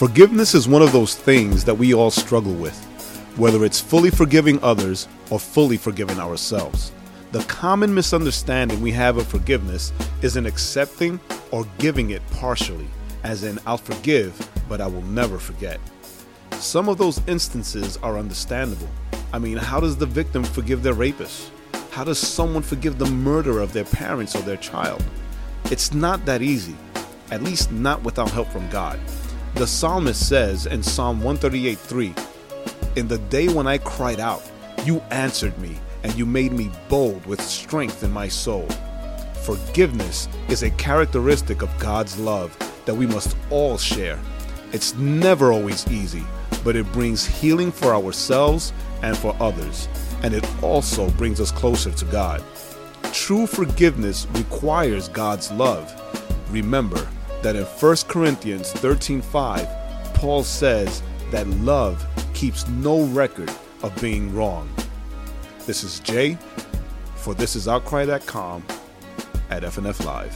Forgiveness is one of those things that we all struggle with, whether it's fully forgiving others or fully forgiving ourselves. The common misunderstanding we have of forgiveness is in accepting or giving it partially, as in, I'll forgive, but I will never forget. Some of those instances are understandable. I mean, how does the victim forgive their rapist? How does someone forgive the murder of their parents or their child? It's not that easy, at least not without help from God. The psalmist says in Psalm 138 3, In the day when I cried out, you answered me and you made me bold with strength in my soul. Forgiveness is a characteristic of God's love that we must all share. It's never always easy, but it brings healing for ourselves and for others, and it also brings us closer to God. True forgiveness requires God's love. Remember that in 1 Corinthians 13:5, Paul says that love keeps no record of being wrong. This is Jay for this is outcry.com at FNF Live.